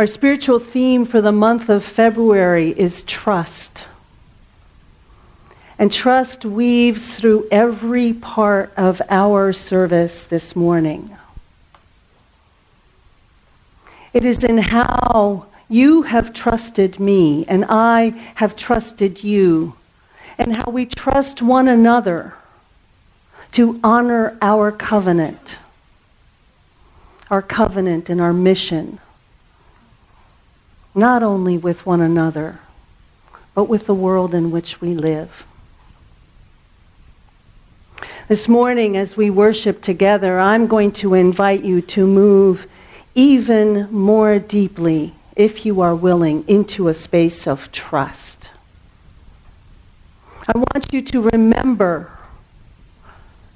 Our spiritual theme for the month of February is trust. And trust weaves through every part of our service this morning. It is in how you have trusted me and I have trusted you, and how we trust one another to honor our covenant, our covenant and our mission not only with one another, but with the world in which we live. This morning, as we worship together, I'm going to invite you to move even more deeply, if you are willing, into a space of trust. I want you to remember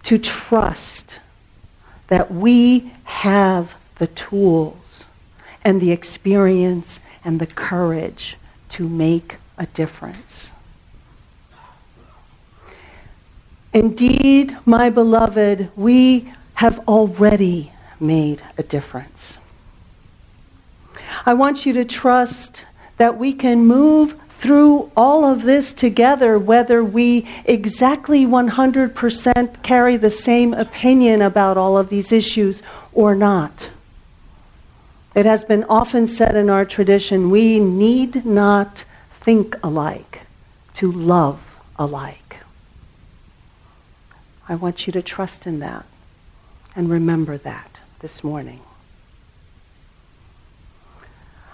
to trust that we have the tools and the experience and the courage to make a difference. Indeed, my beloved, we have already made a difference. I want you to trust that we can move through all of this together, whether we exactly 100% carry the same opinion about all of these issues or not. It has been often said in our tradition we need not think alike to love alike. I want you to trust in that and remember that this morning.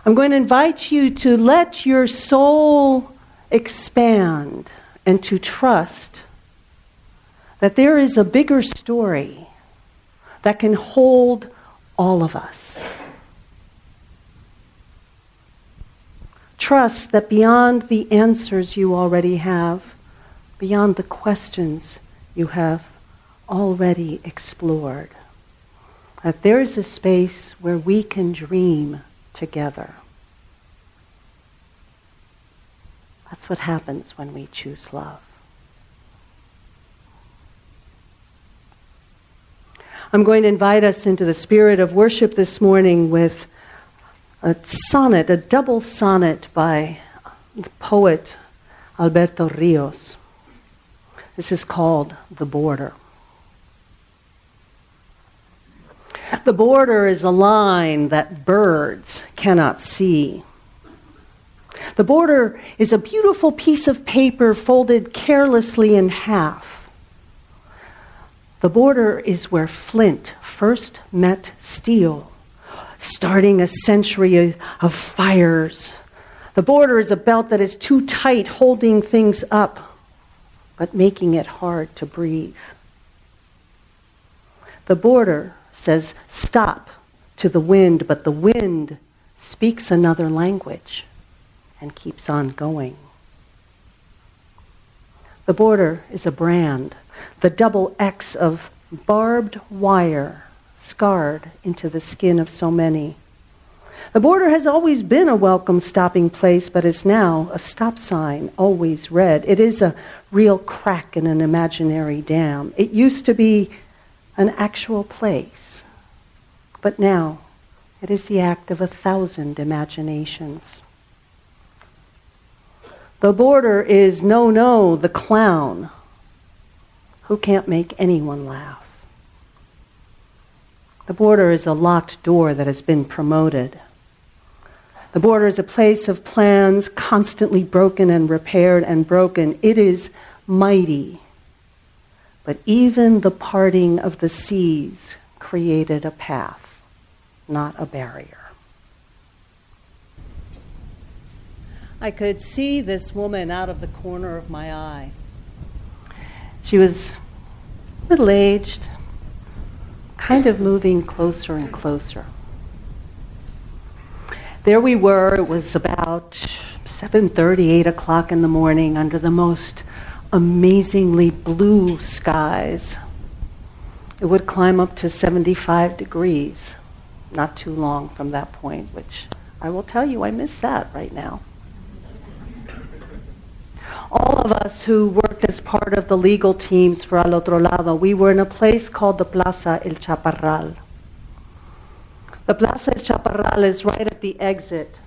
I'm going to invite you to let your soul expand and to trust that there is a bigger story that can hold all of us. Trust that beyond the answers you already have, beyond the questions you have already explored, that there is a space where we can dream together. That's what happens when we choose love. I'm going to invite us into the spirit of worship this morning with a sonnet, a double sonnet by the poet Alberto Rios. This is called The Border. The border is a line that birds cannot see. The border is a beautiful piece of paper folded carelessly in half. The border is where flint first met steel starting a century of fires. The border is a belt that is too tight, holding things up, but making it hard to breathe. The border says stop to the wind, but the wind speaks another language and keeps on going. The border is a brand, the double X of barbed wire scarred into the skin of so many. The border has always been a welcome stopping place, but is now a stop sign, always red. It is a real crack in an imaginary dam. It used to be an actual place, but now it is the act of a thousand imaginations. The border is no, no, the clown who can't make anyone laugh. The border is a locked door that has been promoted. The border is a place of plans constantly broken and repaired and broken. It is mighty. But even the parting of the seas created a path, not a barrier. I could see this woman out of the corner of my eye. She was middle aged, kind of moving closer and closer. There we were, it was about 7:30, 8 o'clock in the morning under the most amazingly blue skies. It would climb up to 75 degrees, not too long from that point, which I will tell you, I miss that right now all of us who worked as part of the legal teams for Al Otro Lado, we were in a place called the Plaza El Chaparral. The Plaza El Chaparral is right at the exit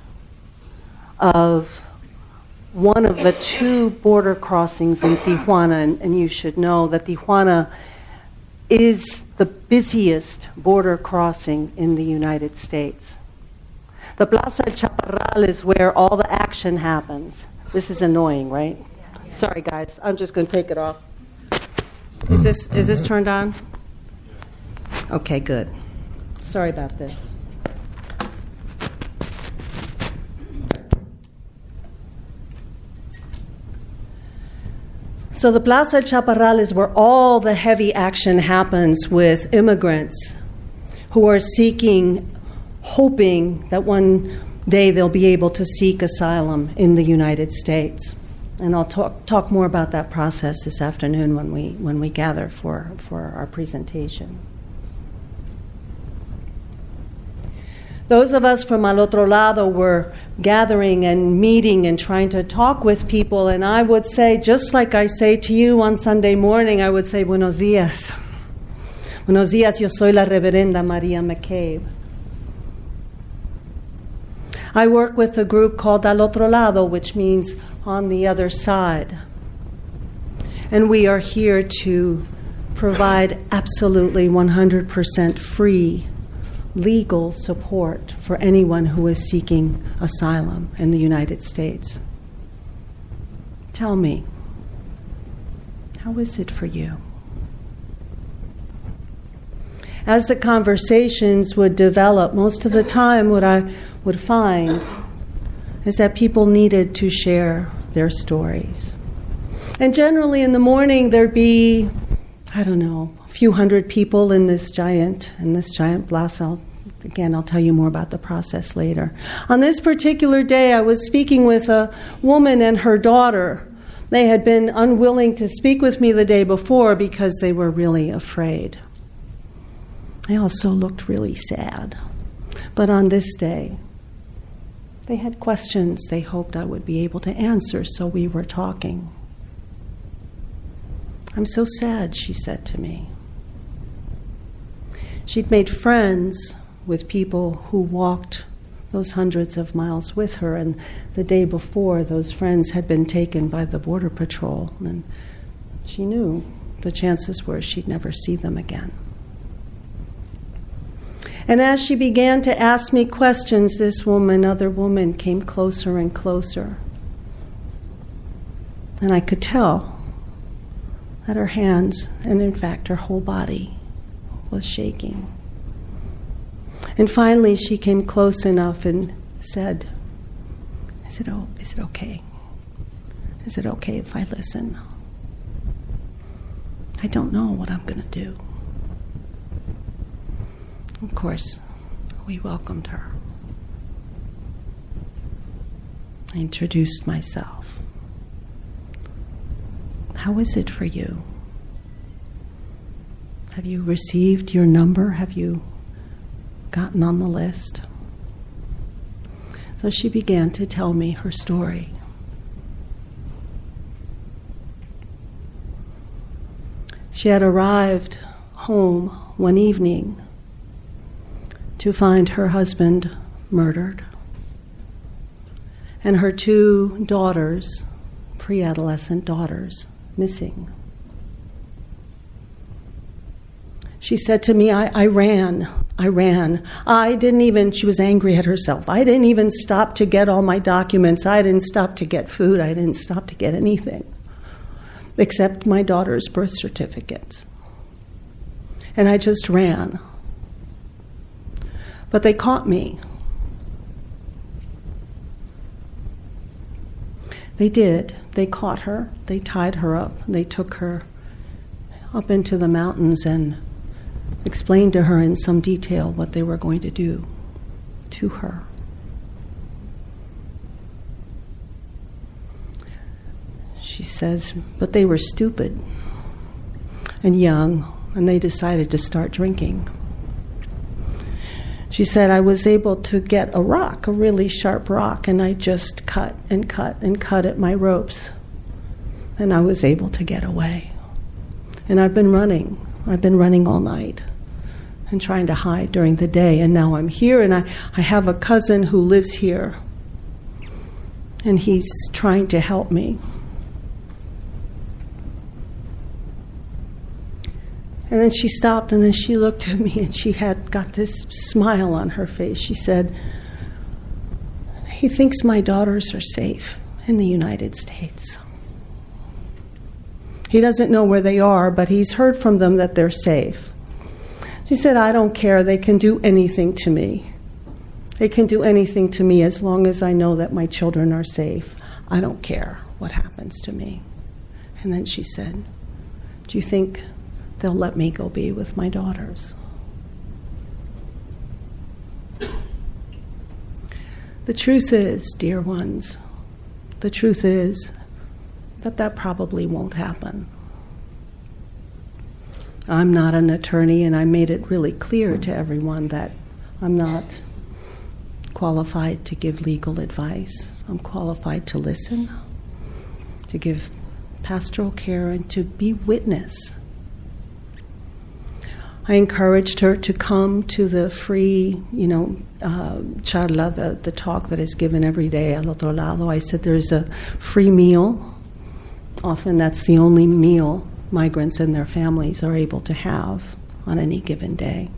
of one of the two border crossings in Tijuana, and, and, you should know that Tijuana is the busiest border crossing in the United States. The Plaza El Chaparral is where all the action happens. This is annoying, right? Sorry, guys. I'm just going to take it off. Is this is this turned on? Okay, good. Sorry about this. So the Plaza Chaparral is where all the heavy action happens with immigrants who are seeking, hoping that one day they'll be able to seek asylum in the United States. And I'll talk, talk more about that process this afternoon when we, when we gather for, for our presentation. Those of us from Al Otro Lado were gathering and meeting and trying to talk with people, and I would say, just like I say to you on Sunday morning, I would say, Buenos dias. Buenos dias, yo soy la Reverenda Maria McCabe. I work with a group called Al Otro Lado, which means on the other side. And we are here to provide absolutely 100% free legal support for anyone who is seeking asylum in the United States. Tell me, how is it for you? As the conversations would develop, most of the time, what I would find is that people needed to share their stories. And generally in the morning, there'd be, I don't know, a few hundred people in this giant, in this giant plaza. Again, I'll tell you more about the process later. On this particular day, I was speaking with a woman and her daughter. They had been unwilling to speak with me the day before because they were really afraid. They also looked really sad. But on this day, they had questions they hoped I would be able to answer, so we were talking. I'm so sad, she said to me. She'd made friends with people who walked those hundreds of miles with her, and the day before, those friends had been taken by the Border Patrol, and she knew the chances were she'd never see them again. And as she began to ask me questions, this woman, other woman, came closer and closer. And I could tell that her hands, and in fact her whole body, was shaking. And finally, she came close enough and said, Is it, oh, is it okay? Is it okay if I listen? I don't know what I'm going to do. Of course, we welcomed her. I introduced myself. How is it for you? Have you received your number? Have you gotten on the list? So she began to tell me her story. She had arrived home one evening to find her husband murdered and her two daughters, pre adolescent daughters, missing. She said to me, I, I, ran. I ran. I didn't even, she was angry at herself. I didn't even stop to get all my documents. I didn't stop to get food. I didn't stop to get anything except my daughter's birth certificates. And I just ran. But they caught me. They did. They caught her. They tied her up. They took her up into the mountains and explained to her in some detail what they were going to do to her. She says, but they were stupid and young, and they decided to start drinking. She said, I was able to get a rock, a really sharp rock, and I just cut and cut and cut at my ropes. And I was able to get away. And I've been running. I've been running all night. and trying to hide during the day. And now I'm here, and I, I have a cousin who lives here, and he's trying to help me. And then she stopped and then she looked at me and she had got this smile on her face. She said, He thinks my daughters are safe in the United States. He doesn't know where they are, but he's heard from them that they're safe. She said, I don't care. They can do anything to me. They can do anything to me as long as I know that my children are safe. I don't care what happens to me. And then she said, Do you think they'll let me go be with my daughters. The truth is, dear ones, the truth is that that probably won't happen. I'm not an attorney, and I made it really clear to everyone that I'm not qualified to give legal advice. I'm qualified to listen, to give pastoral care, and to be witness I encouraged her to come to the free, you know, uh, charla, the, the talk that is given every day al otro lado. I said there's a free meal. Often that's the only meal migrants and their families are able to have on any given day.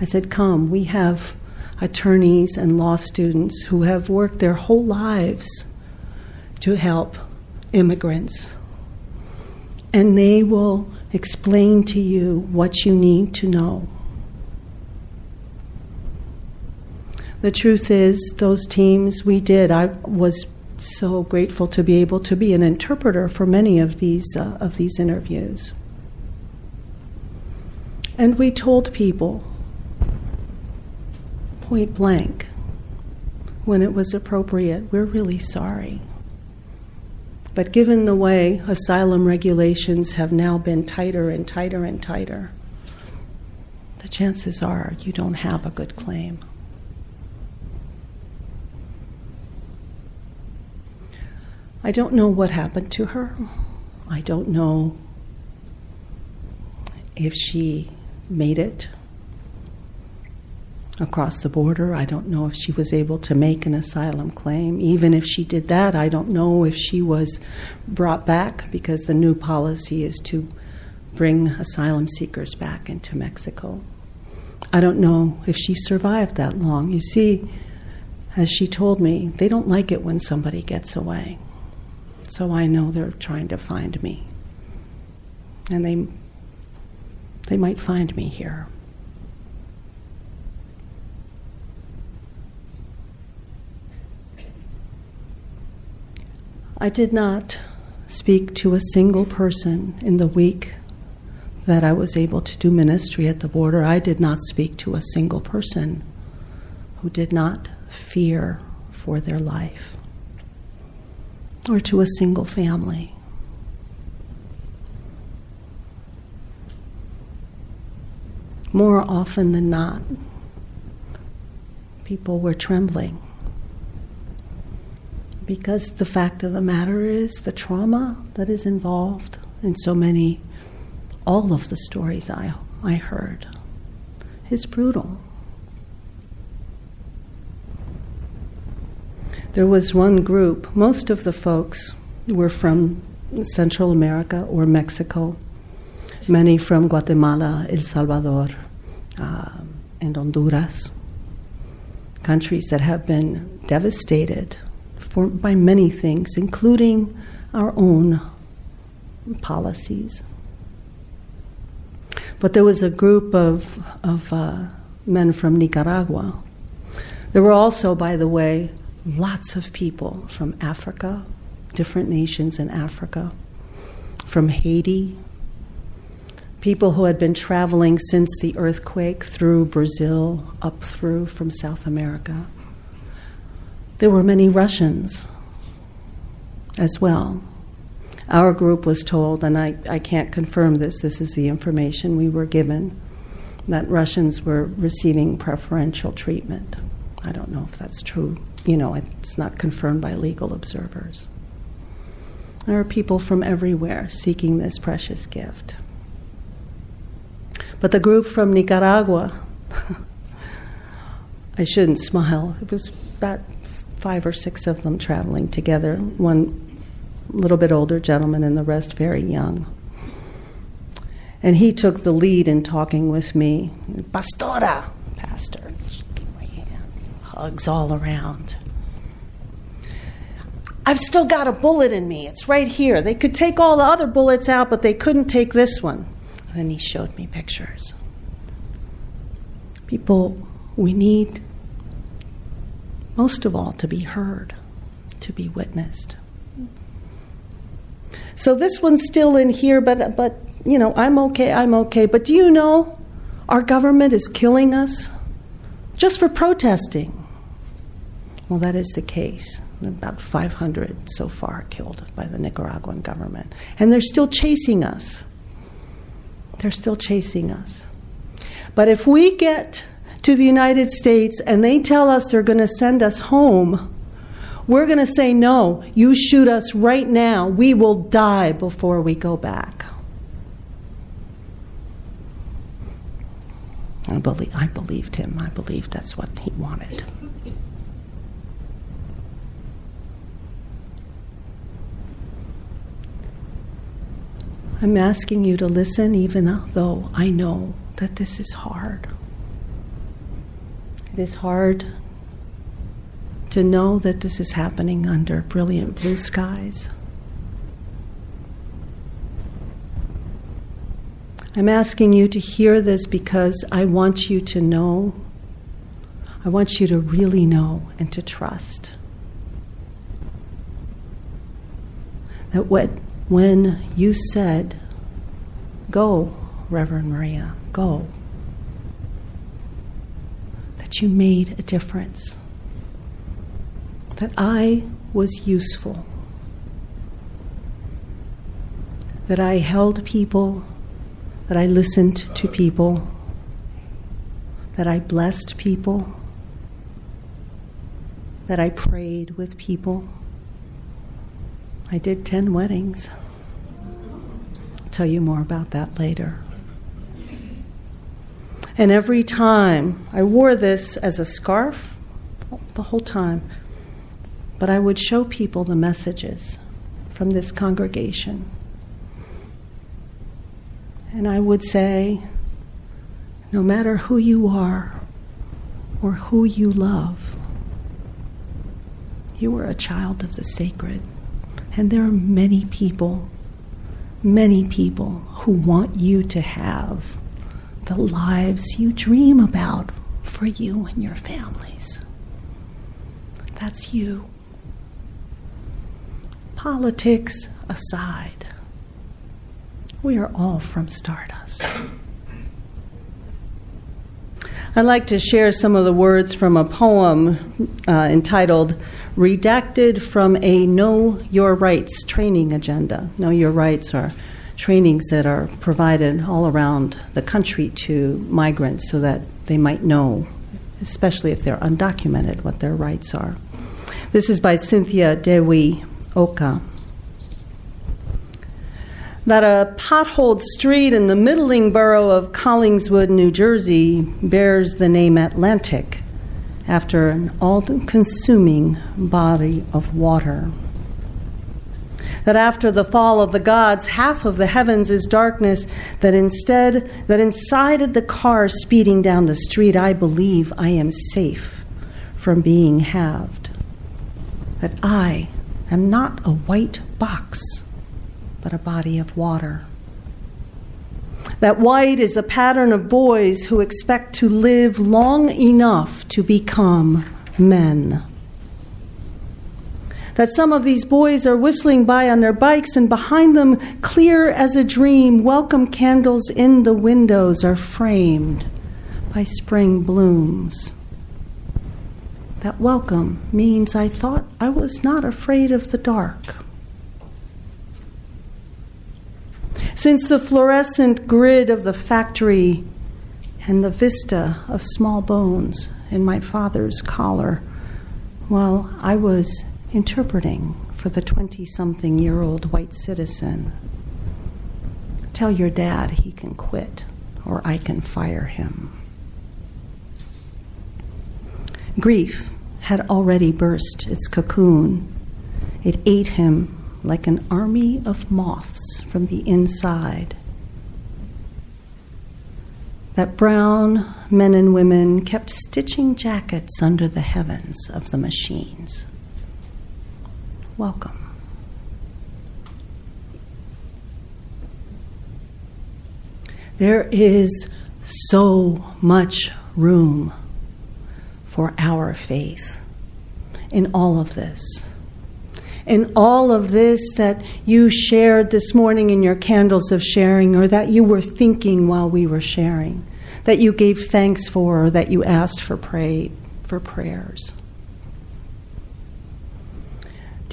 I said, come, we have attorneys and law students who have worked their whole lives to help immigrants. And they will explain to you what you need to know. The truth is, those teams we did, I was so grateful to be able to be an interpreter for many of these, uh, of these interviews. And we told people point blank when it was appropriate, we're really sorry. But given the way asylum regulations have now been tighter and tighter and tighter, the chances are you don't have a good claim. I don't know what happened to her. I don't know if she made it across the border. I don't know if she was able to make an asylum claim. Even if she did that, I don't know if she was brought back because the new policy is to bring asylum seekers back into Mexico. I don't know if she survived that long. You see, as she told me, they don't like it when somebody gets away. So I know they're trying to find me. And they they might find me here. I did not speak to a single person in the week that I was able to do ministry at the border. I did not speak to a single person who did not fear for their life or to a single family. More often than not, people were trembling because the fact of the matter is the trauma that is involved in so many, all of the stories I, I heard, is brutal. There was one group, most of the folks were from Central America or Mexico, many from Guatemala, El Salvador, uh, and Honduras, countries that have been devastated by many things, including our own policies. But there was a group of, of uh, men from Nicaragua. There were also, by the way, lots of people from Africa, different nations in Africa, from Haiti, people who had been traveling since the earthquake through Brazil, up through from South America. There were many Russians as well. Our group was told, and I, I can't confirm this, this is the information we were given, that Russians were receiving preferential treatment. I don't know if that's true. You know, it's not confirmed by legal observers. There are people from everywhere seeking this precious gift. But the group from Nicaragua I shouldn't smile. It was about five or six of them traveling together, one little bit older gentleman and the rest very young. And he took the lead in talking with me. Pastora, pastor. hugs all around. I've still got a bullet in me. It's right here. They could take all the other bullets out, but they couldn't take this one. And he showed me pictures. People, we need, most of all, to be heard, to be witnessed. So this one's still in here, but, but you know, I'm okay, I'm okay. But do you know our government is killing us just for protesting? Well, that is the case. About 500 so far killed by the Nicaraguan government. And they're still chasing us. They're still chasing us. But if we get to the United States and they tell us they're going to send us home, we're going to say, no, you shoot us right now. We will die before we go back. I, believe, I believed him. I believed that's what he wanted. I'm asking you to listen, even though I know that this is hard. It is hard to know that this is happening under brilliant blue skies. I'm asking you to hear this because I want you to know, I want you to really know and to trust that what, when you said, Go, Reverend Maria, go, you made a difference that I was useful, that I held people, that I listened to people, that I blessed people, that I prayed with people. I did 10 weddings. I'll tell you more about that later. And every time I wore this as a scarf the whole time but I would show people the messages from this congregation. And I would say, no matter who you are or who you love, you are a child of the sacred. And there are many people, many people who want you to have the lives you dream about for you and your families. That's you politics aside, we are all from Stardust. I'd like to share some of the words from a poem uh, entitled Redacted from a Know Your Rights training agenda. Know Your Rights are trainings that are provided all around the country to migrants so that they might know, especially if they're undocumented, what their rights are. This is by Cynthia Dewi Oka. That a potholed street in the middling borough of Collingswood, New Jersey, bears the name Atlantic after an all consuming body of water. That after the fall of the gods, half of the heavens is darkness, that instead, that inside of the car speeding down the street, I believe I am safe from being halved. That I am not a white box, but a body of water. That white is a pattern of boys who expect to live long enough to become men. That some of these boys are whistling by on their bikes, and behind them, clear as a dream, welcome candles in the windows are framed by spring blooms. That welcome means I thought I was not afraid of the dark. Since the fluorescent grid of the factory and the vista of small bones in my father's collar, well, I was interpreting for the 20 something year old white citizen, tell your dad he can quit or I can fire him. Grief had already burst its cocoon. It ate him like an army of moths from the inside. That brown men and women kept stitching jackets under the heavens of the machines. Welcome. There is so much room for our faith in all of this. In all of this that you shared this morning in your candles of sharing, or that you were thinking while we were sharing, that you gave thanks for, or that you asked for, pray, for prayers.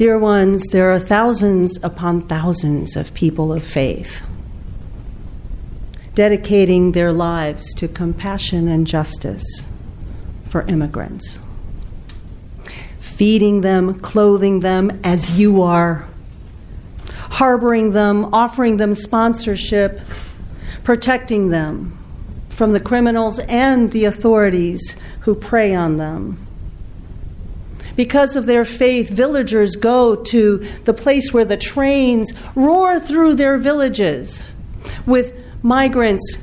Dear ones, there are thousands upon thousands of people of faith dedicating their lives to compassion and justice for immigrants, feeding them, clothing them as you are, harboring them, offering them sponsorship, protecting them from the criminals and the authorities who prey on them. Because of their faith, villagers go to the place where the trains roar through their villages with migrants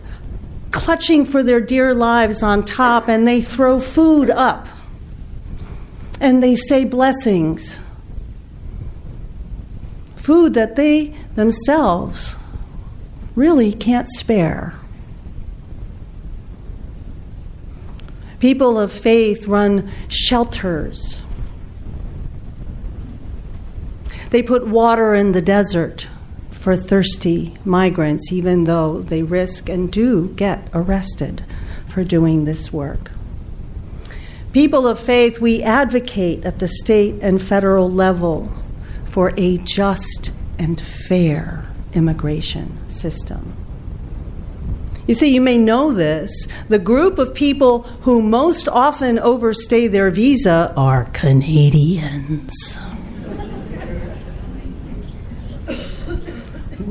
clutching for their dear lives on top, and they throw food up and they say blessings. Food that they themselves really can't spare. People of faith run shelters. They put water in the desert for thirsty migrants, even though they risk and do get arrested for doing this work. People of faith, we advocate at the state and federal level for a just and fair immigration system. You see, you may know this. The group of people who most often overstay their visa are Canadians.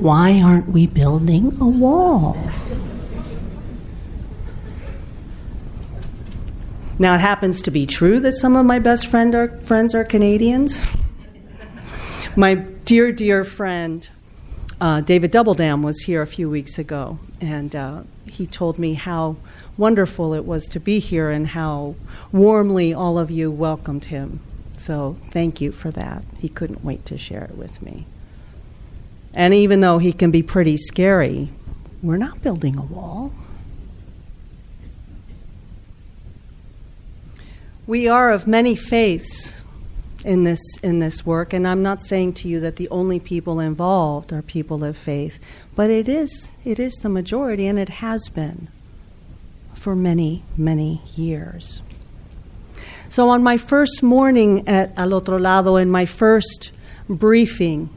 Why aren't we building a wall? Now, it happens to be true that some of my best friend are, friends are Canadians. my dear, dear friend, uh, David Doubledam, was here a few weeks ago, and uh, he told me how wonderful it was to be here and how warmly all of you welcomed him. So, thank you for that. He couldn't wait to share it with me. And even though he can be pretty scary, we're not building a wall. We are of many faiths in this, in this work, and I'm not saying to you that the only people involved are people of faith, but it is, it is the majority, and it has been for many, many years. So, on my first morning at Al Otro Lado, in my first briefing,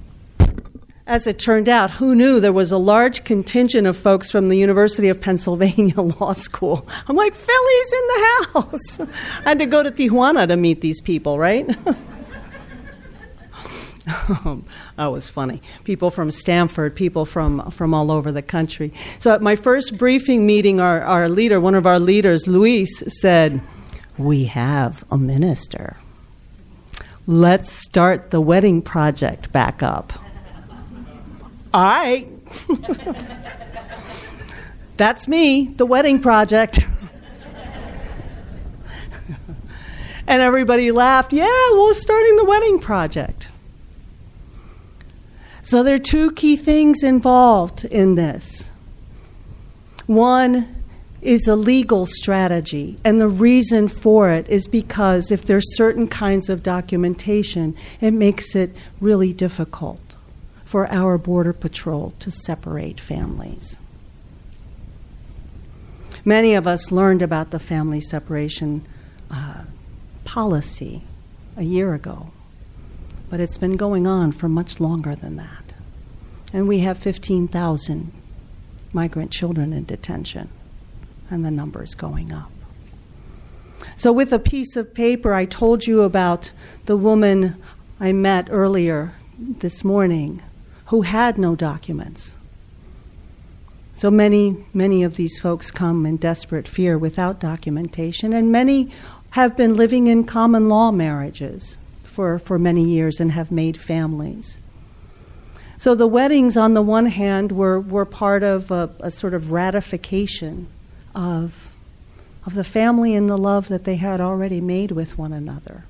as it turned out, who knew there was a large contingent of folks from the University of Pennsylvania Law School? I'm like, Philly's in the house. I had to go to Tijuana to meet these people, right? Um, that was funny. People from Stanford, people from, from all over the country. So at my first briefing meeting, our, our leader, one of our leaders, Luis, said, We have a minister. Let's start the wedding project back up. All right. That's me, the wedding project. and everybody laughed. Yeah, we're starting the wedding project. So there are two key things involved in this. One is a legal strategy, and the reason for it is because if there's certain kinds of documentation, it makes it really difficult for our Border Patrol to separate families. Many of us learned about the family separation uh, policy a year ago, but it's been going on for much longer than that. And we have 15,000 migrant children in detention, and the number is going up. So, with a piece of paper, I told you about the woman I met earlier this morning who had no documents. So many, many of these folks come in desperate fear without documentation, and many have been living in common law marriages for, for many years and have made families. So the weddings, on the one hand, were, were part of a, a sort of ratification of, of the family and the love that they had already made with one another.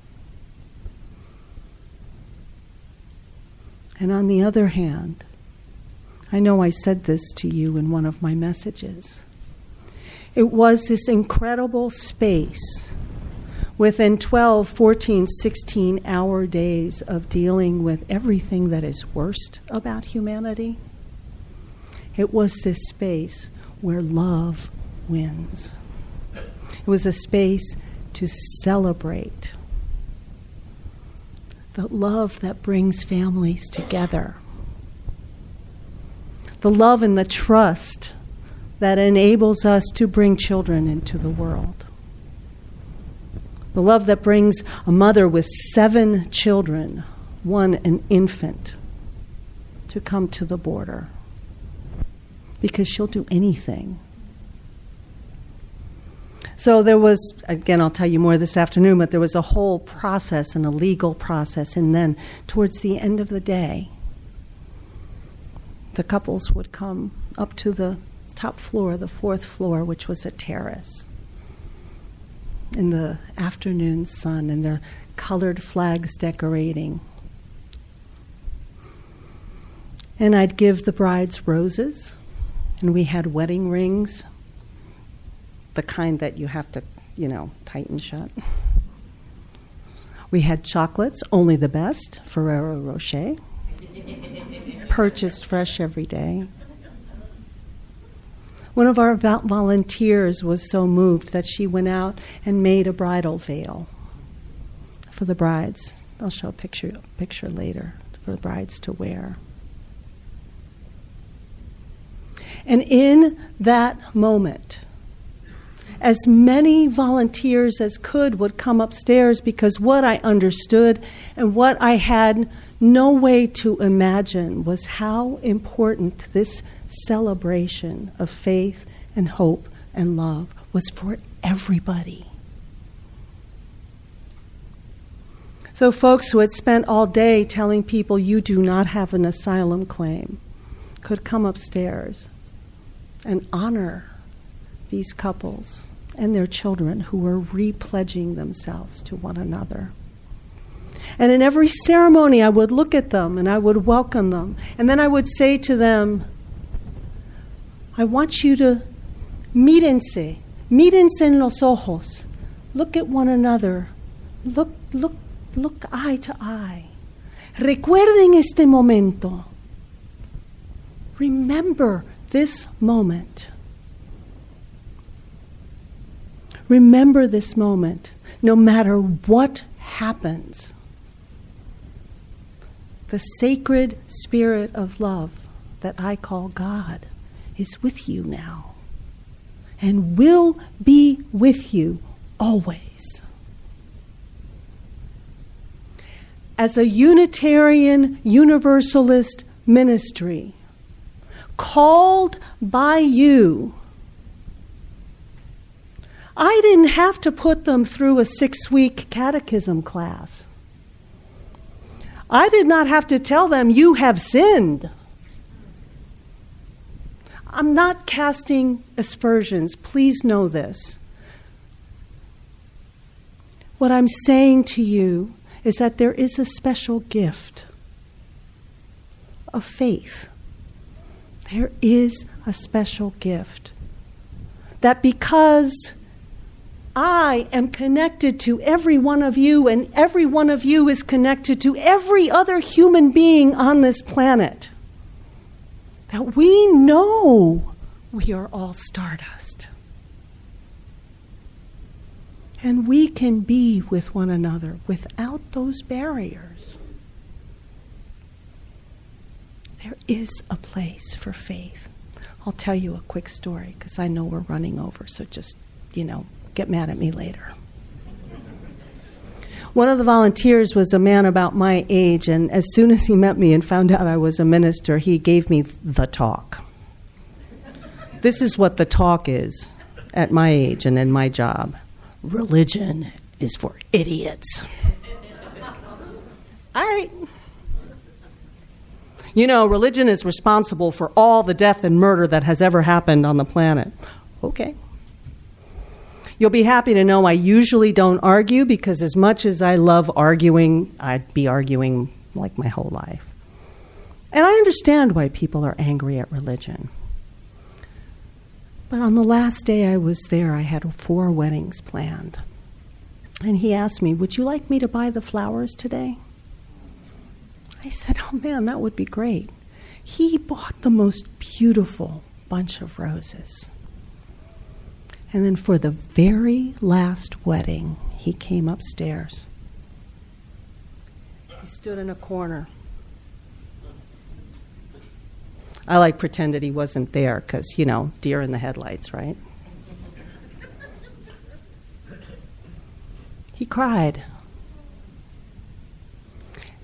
And on the other hand, I know I said this to you in one of my messages. It was this incredible space within 12, 14, 16 hour days of dealing with everything that is worst about humanity. It was this space where love wins. It was a space to celebrate the love that brings families together, the love and the trust that enables us to bring children into the world. The love that brings a mother with seven children, one an infant, to come to the border because she'll do anything. So there was, again, I'll tell you more this afternoon, but there was a whole process and a legal process. And then towards the end of the day, the couples would come up to the top floor, the fourth floor, which was a terrace in the afternoon sun and their colored flags decorating. And I'd give the brides roses, and we had wedding rings, the kind that you have to, you know, tighten shut. We had chocolates, only the best, Ferrero Rocher, purchased fresh every day. One of our volunteers was so moved that she went out and made a bridal veil for the brides. I'll show a picture, picture later for the brides to wear. And in that moment, as many volunteers as could would come upstairs because what I understood and what I had no way to imagine was how important this celebration of faith and hope and love was for everybody. So, folks who had spent all day telling people you do not have an asylum claim could come upstairs and honor these couples and their children who were repledging themselves to one another. And in every ceremony, I would look at them and I would welcome them. And then I would say to them, I want you to mírense, mírense en los ojos. Look at one another. Look, look, look eye to eye. Recuerden este momento. Remember this moment. Remember this moment, no matter what happens. The sacred spirit of love that I call God is with you now and will be with you always. As a Unitarian Universalist ministry, called by you I didn't have to put them through a six week catechism class. I did not have to tell them, You have sinned. I'm not casting aspersions. Please know this. What I'm saying to you is that there is a special gift of faith. There is a special gift. That because I am connected to every one of you, and every one of you is connected to every other human being on this planet. That we know we are all stardust. And we can be with one another without those barriers. There is a place for faith. I'll tell you a quick story because I know we're running over, so just, you know, get mad at me later. One of the volunteers was a man about my age, and as soon as he met me and found out I was a minister, he gave me the talk. This is what the talk is at my age and in my job religion is for idiots. Right. You know, religion is responsible for all the death and murder that has ever happened on the planet. Okay. You'll be happy to know I usually don't argue because, as much as I love arguing, I'd be arguing like my whole life. And I understand why people are angry at religion. But on the last day I was there, I had four weddings planned. And he asked me, Would you like me to buy the flowers today? I said, Oh man, that would be great. He bought the most beautiful bunch of roses. And then for the very last wedding, he came upstairs. He stood in a corner. I like pretended he wasn't there because, you know, deer in the headlights, right? he cried.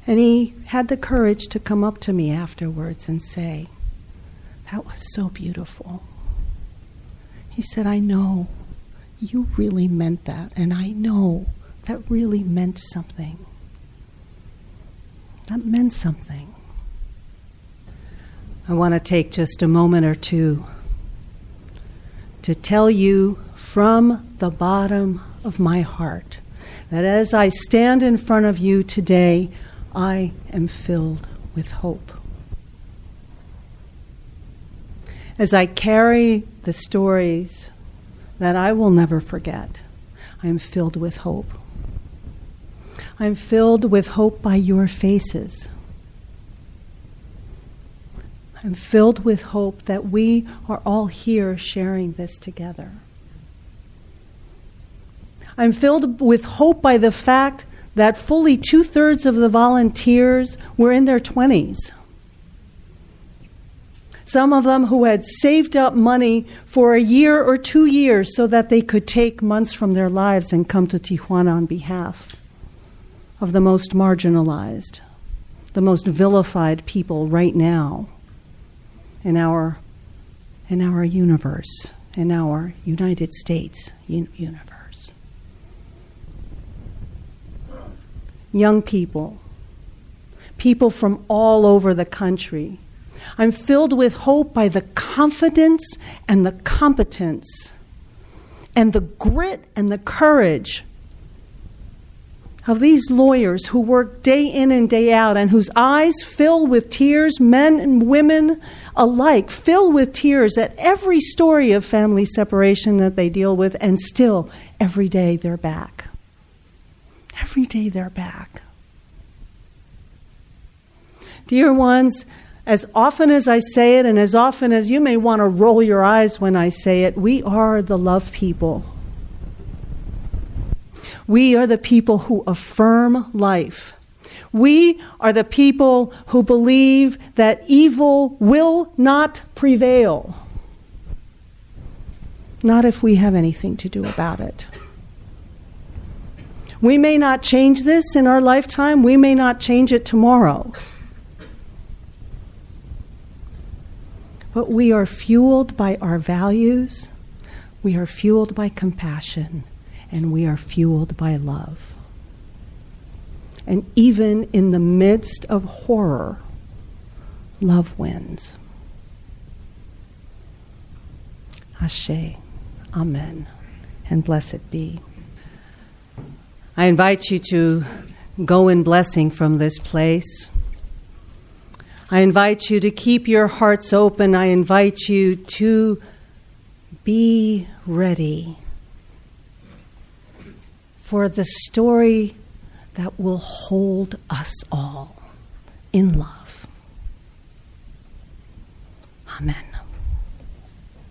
And he had the courage to come up to me afterwards and say, That was so beautiful. He said, I know you really meant that, and I know that really meant something. That meant something. I want to take just a moment or two to tell you from the bottom of my heart that as I stand in front of you today, I am filled with hope. As I carry the stories that I will never forget, I am filled with hope. I'm filled with hope by your faces. I'm filled with hope that we are all here sharing this together. I'm filled with hope by the fact that fully two thirds of the volunteers were in their 20s. Some of them who had saved up money for a year or two years so that they could take months from their lives and come to Tijuana on behalf of the most marginalized, the most vilified people right now in our, in our universe, in our United States universe. young people, people from all over the country. I'm filled with hope by the confidence and the competence and the grit and the courage of these lawyers who work day in and day out and whose eyes fill with tears, men and women alike, fill with tears at every story of family separation that they deal with, and still every day they're back. Every day they're back. Dear ones, as often as I say it, and as often as you may want to roll your eyes when I say it, we are the love people. We are the people who affirm life. We are the people who believe that evil will not prevail. Not if we have anything to do about it. We may not change this in our lifetime, we may not change it tomorrow. But we are fueled by our values, we are fueled by compassion, and we are fueled by love. And even in the midst of horror, love wins. Ashe. Amen. And blessed be. I invite you to go in blessing from this place. I invite you to keep your hearts open. I invite you to be ready for the story that will hold us all in love. Amen.